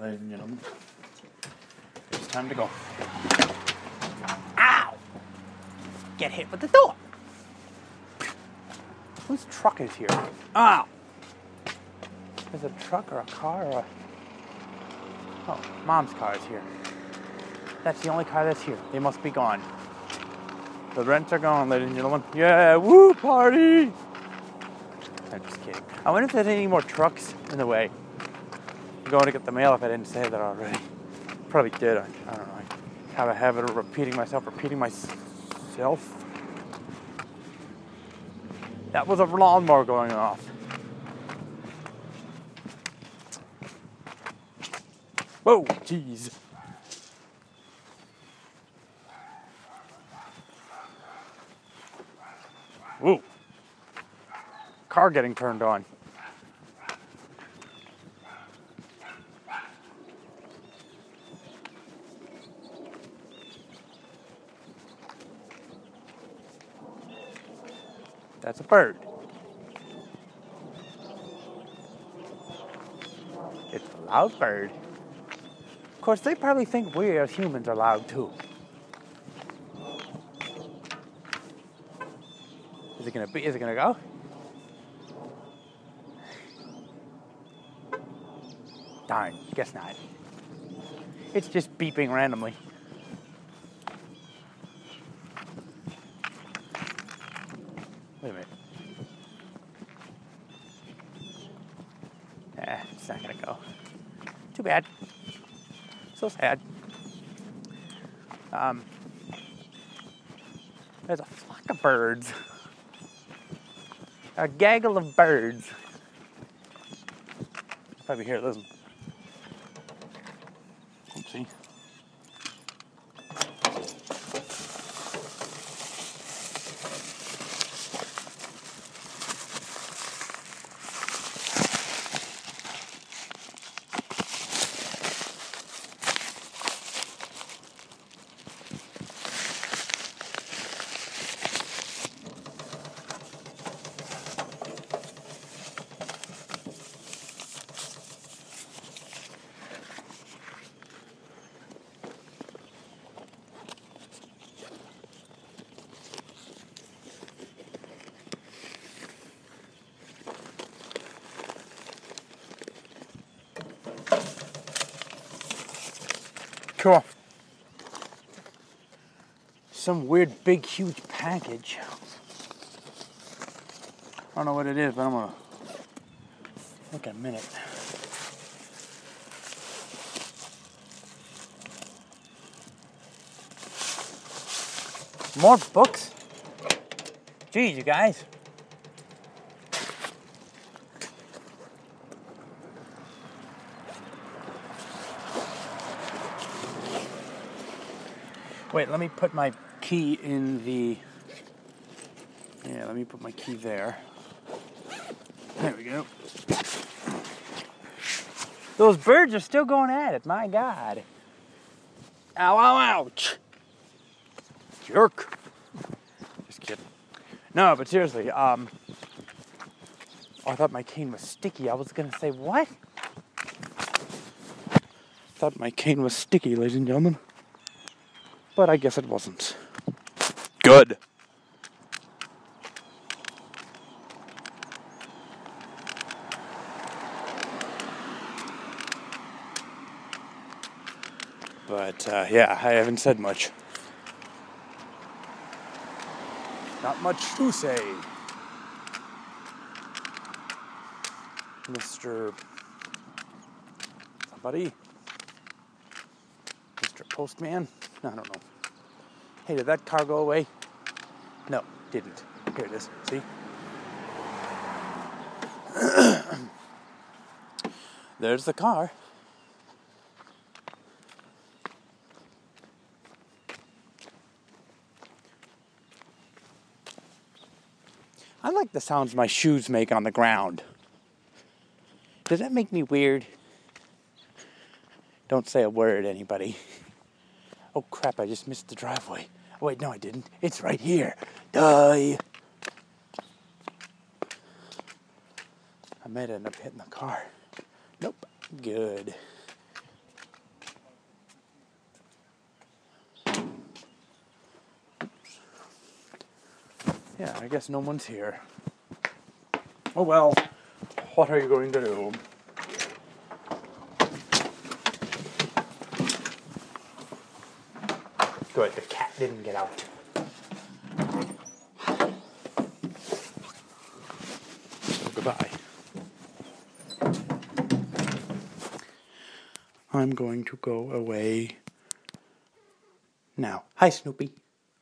ladies and gentlemen. It's time to go. Ow! Get hit with the door. Whose truck is here? Ow! Is it a truck or a car or a. Oh, mom's car is here. That's the only car that's here. They must be gone. The rents are gone, ladies and gentlemen. Yeah, woo party! I'm just kidding. I wonder if there's any more trucks in the way. Going to get the mail if I didn't say that already. Probably did. I, I don't know. I have a habit of repeating myself, repeating myself. That was a lawnmower going off. Whoa, jeez. Whoa. Car getting turned on. That's a bird. It's a loud bird. Of course, they probably think we as humans are loud too. Is it gonna be? Is it gonna go? Darn, guess not. It's just beeping randomly. Wait a minute. Eh, it's not gonna go. Too bad. So sad. Um, there's a flock of birds. A gaggle of birds. Probably hear listen. Oopsie. Some weird, big, huge package. I don't know what it is, but I'm gonna look a minute. More books? Geez, you guys. Wait, let me put my key in the. Yeah, let me put my key there. There we go. Those birds are still going at it, my God. Ow, ow, ouch. Jerk. Just kidding. No, but seriously, um. Oh, I thought my cane was sticky. I was gonna say, what? Thought my cane was sticky, ladies and gentlemen but I guess it wasn't. Good. But uh, yeah, I haven't said much. Not much to say. Mr. Somebody? Postman? I don't know. Hey, did that car go away? No, didn't. Here it is. See? There's the car. I like the sounds my shoes make on the ground. Does that make me weird? Don't say a word, anybody. Oh crap, I just missed the driveway. Oh, wait, no, I didn't. It's right here. Die! I might end up hitting the car. Nope. Good. Yeah, I guess no one's here. Oh well, what are you going to do? Good, the cat didn't get out. So goodbye. I'm going to go away now. Hi, Snoopy.